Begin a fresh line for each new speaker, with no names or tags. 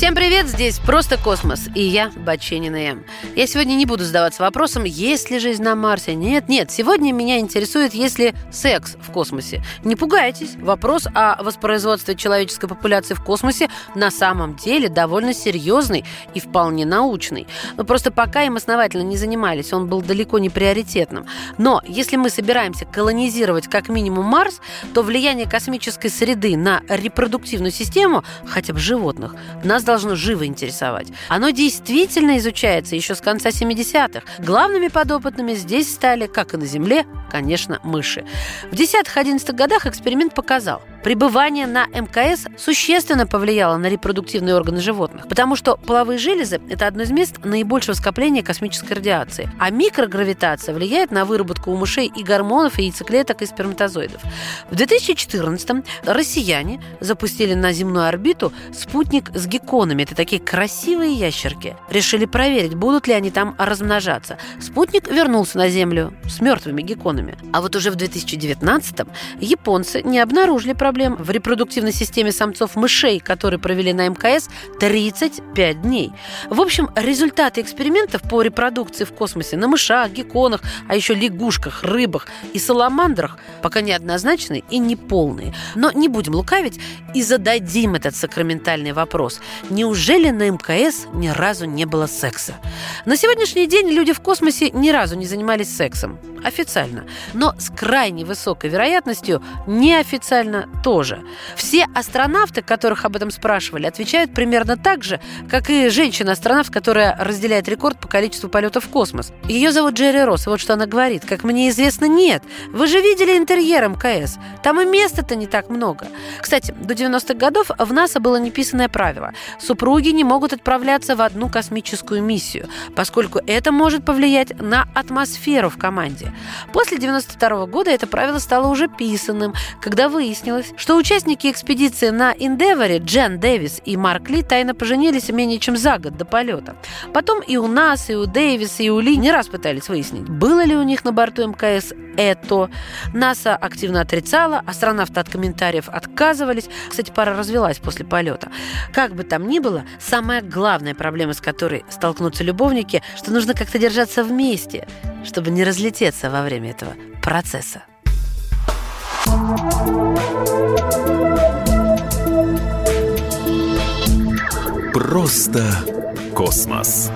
Всем привет, здесь «Просто космос» и я, Баченина М. Я сегодня не буду задаваться вопросом, есть ли жизнь на Марсе. Нет, нет, сегодня меня интересует, есть ли секс в космосе. Не пугайтесь, вопрос о воспроизводстве человеческой популяции в космосе на самом деле довольно серьезный и вполне научный. Но просто пока им основательно не занимались, он был далеко не приоритетным. Но если мы собираемся колонизировать как минимум Марс, то влияние космической среды на репродуктивную систему, хотя бы животных, нас должно живо интересовать. Оно действительно изучается еще с конца 70-х. Главными подопытными здесь стали, как и на Земле, конечно, мыши. В 10-11 годах эксперимент показал, Пребывание на МКС существенно повлияло на репродуктивные органы животных, потому что половые железы – это одно из мест наибольшего скопления космической радиации, а микрогравитация влияет на выработку у мышей и гормонов, и яйцеклеток, и сперматозоидов. В 2014-м россияне запустили на земную орбиту спутник с гекконами. Это такие красивые ящерки. Решили проверить, будут ли они там размножаться. Спутник вернулся на Землю с мертвыми гекконами. А вот уже в 2019-м японцы не обнаружили проблем проблем в репродуктивной системе самцов мышей, которые провели на МКС 35 дней. В общем, результаты экспериментов по репродукции в космосе на мышах, гекконах, а еще лягушках, рыбах и саламандрах пока неоднозначны и неполные. Но не будем лукавить и зададим этот сакраментальный вопрос. Неужели на МКС ни разу не было секса? На сегодняшний день люди в космосе ни разу не занимались сексом официально, но с крайне высокой вероятностью неофициально тоже. Все астронавты, которых об этом спрашивали, отвечают примерно так же, как и женщина-астронавт, которая разделяет рекорд по количеству полетов в космос. Ее зовут Джерри Росс, вот что она говорит. Как мне известно, нет. Вы же видели интерьер МКС. Там и места-то не так много. Кстати, до 90-х годов в НАСА было неписанное правило. Супруги не могут отправляться в одну космическую миссию, поскольку это может повлиять на атмосферу в команде. После 92 года это правило стало уже писанным, когда выяснилось, что участники экспедиции на Индеворе Джен Дэвис и Марк Ли тайно поженились менее чем за год до полета. Потом и у нас, и у Дэвиса, и у Ли не раз пытались выяснить, было ли у них на борту МКС это. НАСА активно отрицала, астронавты от комментариев отказывались. Кстати, пара развелась после полета. Как бы там ни было, самая главная проблема, с которой столкнутся любовники, что нужно как-то держаться вместе, чтобы не разлететься во время этого процесса.
Просто космос.